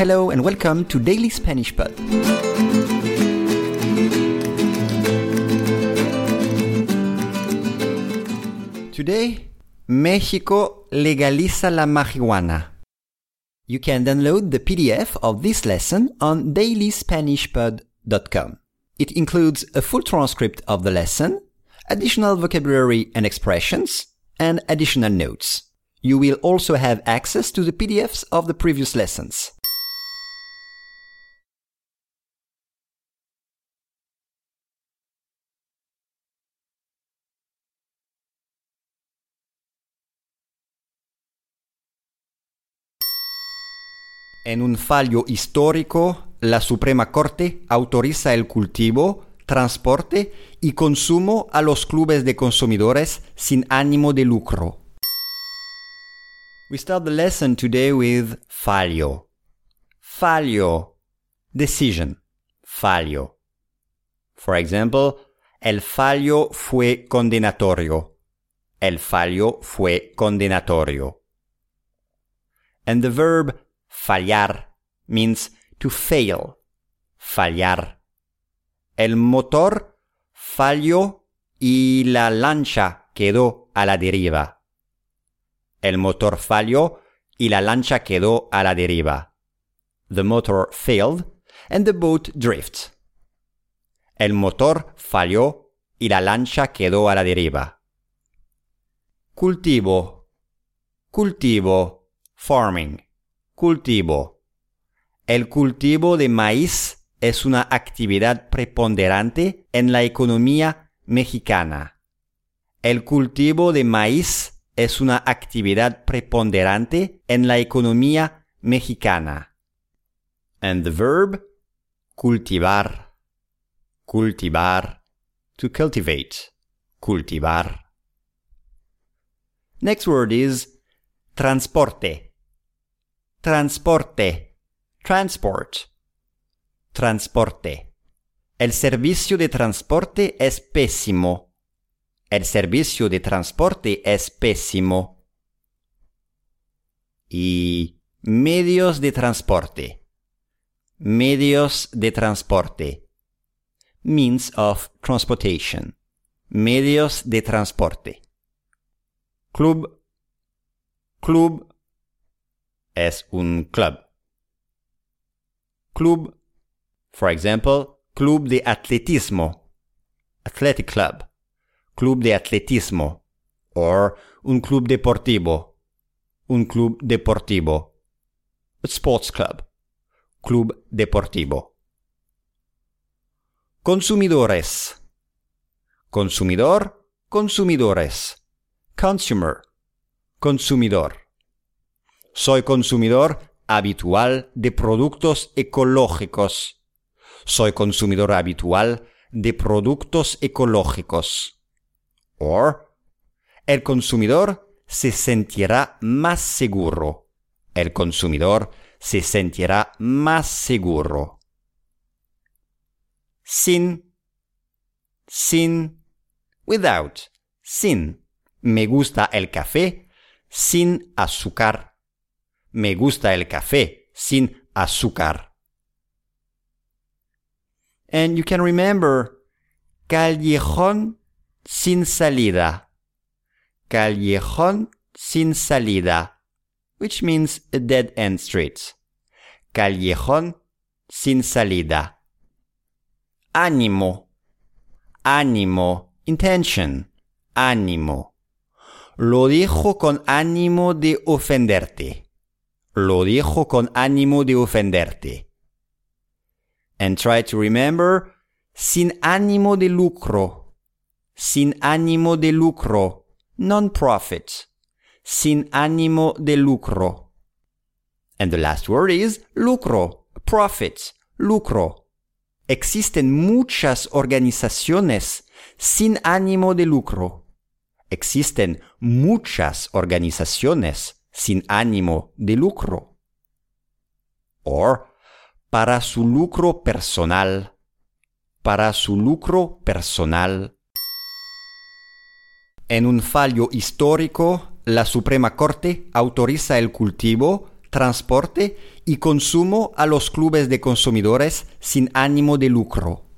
Hello and welcome to Daily Spanish Pod. Today, México legaliza la marihuana. You can download the PDF of this lesson on dailyspanishpod.com. It includes a full transcript of the lesson, additional vocabulary and expressions, and additional notes. You will also have access to the PDFs of the previous lessons. En un fallo histórico, la Suprema Corte autoriza el cultivo, transporte y consumo a los clubes de consumidores sin ánimo de lucro. We start the lesson today with fallo. Fallo. Decision. Fallo. For example, el fallo fue condenatorio. El fallo fue condenatorio. And the verb fallar means to fail. Fallar. El motor falló y la lancha quedó a la deriva. El motor falló y la lancha quedó a la deriva. The motor failed and the boat drifts. El motor falló y la lancha quedó a la deriva. Cultivo. Cultivo. Farming. Cultivo. El cultivo de maíz es una actividad preponderante en la economía mexicana. El cultivo de maíz es una actividad preponderante en la economía mexicana. And the verb cultivar. Cultivar. To cultivate. Cultivar. Next word is transporte. Transporte. Transport. Transporte. El servicio de transporte es pésimo. El servicio de transporte es pésimo. Y medios de transporte. Medios de transporte. Means of transportation. Medios de transporte. Club. Club es un club. Club. For example, club de atletismo. Athletic club. Club de atletismo. Or un club deportivo. Un club deportivo. A sports club. Club deportivo. Consumidores. Consumidor. Consumidores. Consumer. Consumidor. Soy consumidor habitual de productos ecológicos. Soy consumidor habitual de productos ecológicos. Or, el consumidor se sentirá más seguro. El consumidor se sentirá más seguro. Sin, sin, without, sin. Me gusta el café sin azúcar. Me gusta el café sin azúcar. And you can remember callejón sin salida. Callejón sin salida, which means a dead end street. Callejón sin salida. Ánimo. Ánimo. Intention. Ánimo. Lo dijo con ánimo de ofenderte. Lo dijo con ánimo de ofenderte. And try to remember, sin ánimo de lucro. Sin ánimo de lucro. Non-profit. Sin ánimo de lucro. And the last word is lucro. Profit. Lucro. Existen muchas organizaciones sin ánimo de lucro. Existen muchas organizaciones sin ánimo de lucro. Or, para su lucro personal. Para su lucro personal. En un fallo histórico, la Suprema Corte autoriza el cultivo, transporte y consumo a los clubes de consumidores sin ánimo de lucro.